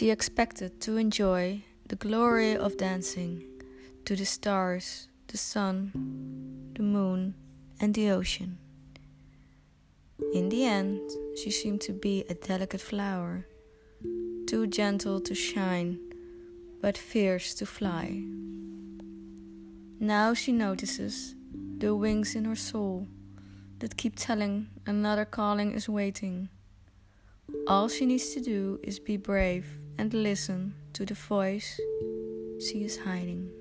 She expected to enjoy the glory of dancing to the stars, the sun, the moon, and the ocean. In the end, she seemed to be a delicate flower, too gentle to shine, but fierce to fly. Now she notices the wings in her soul that keep telling another calling is waiting. All she needs to do is be brave and listen to the voice she is hiding.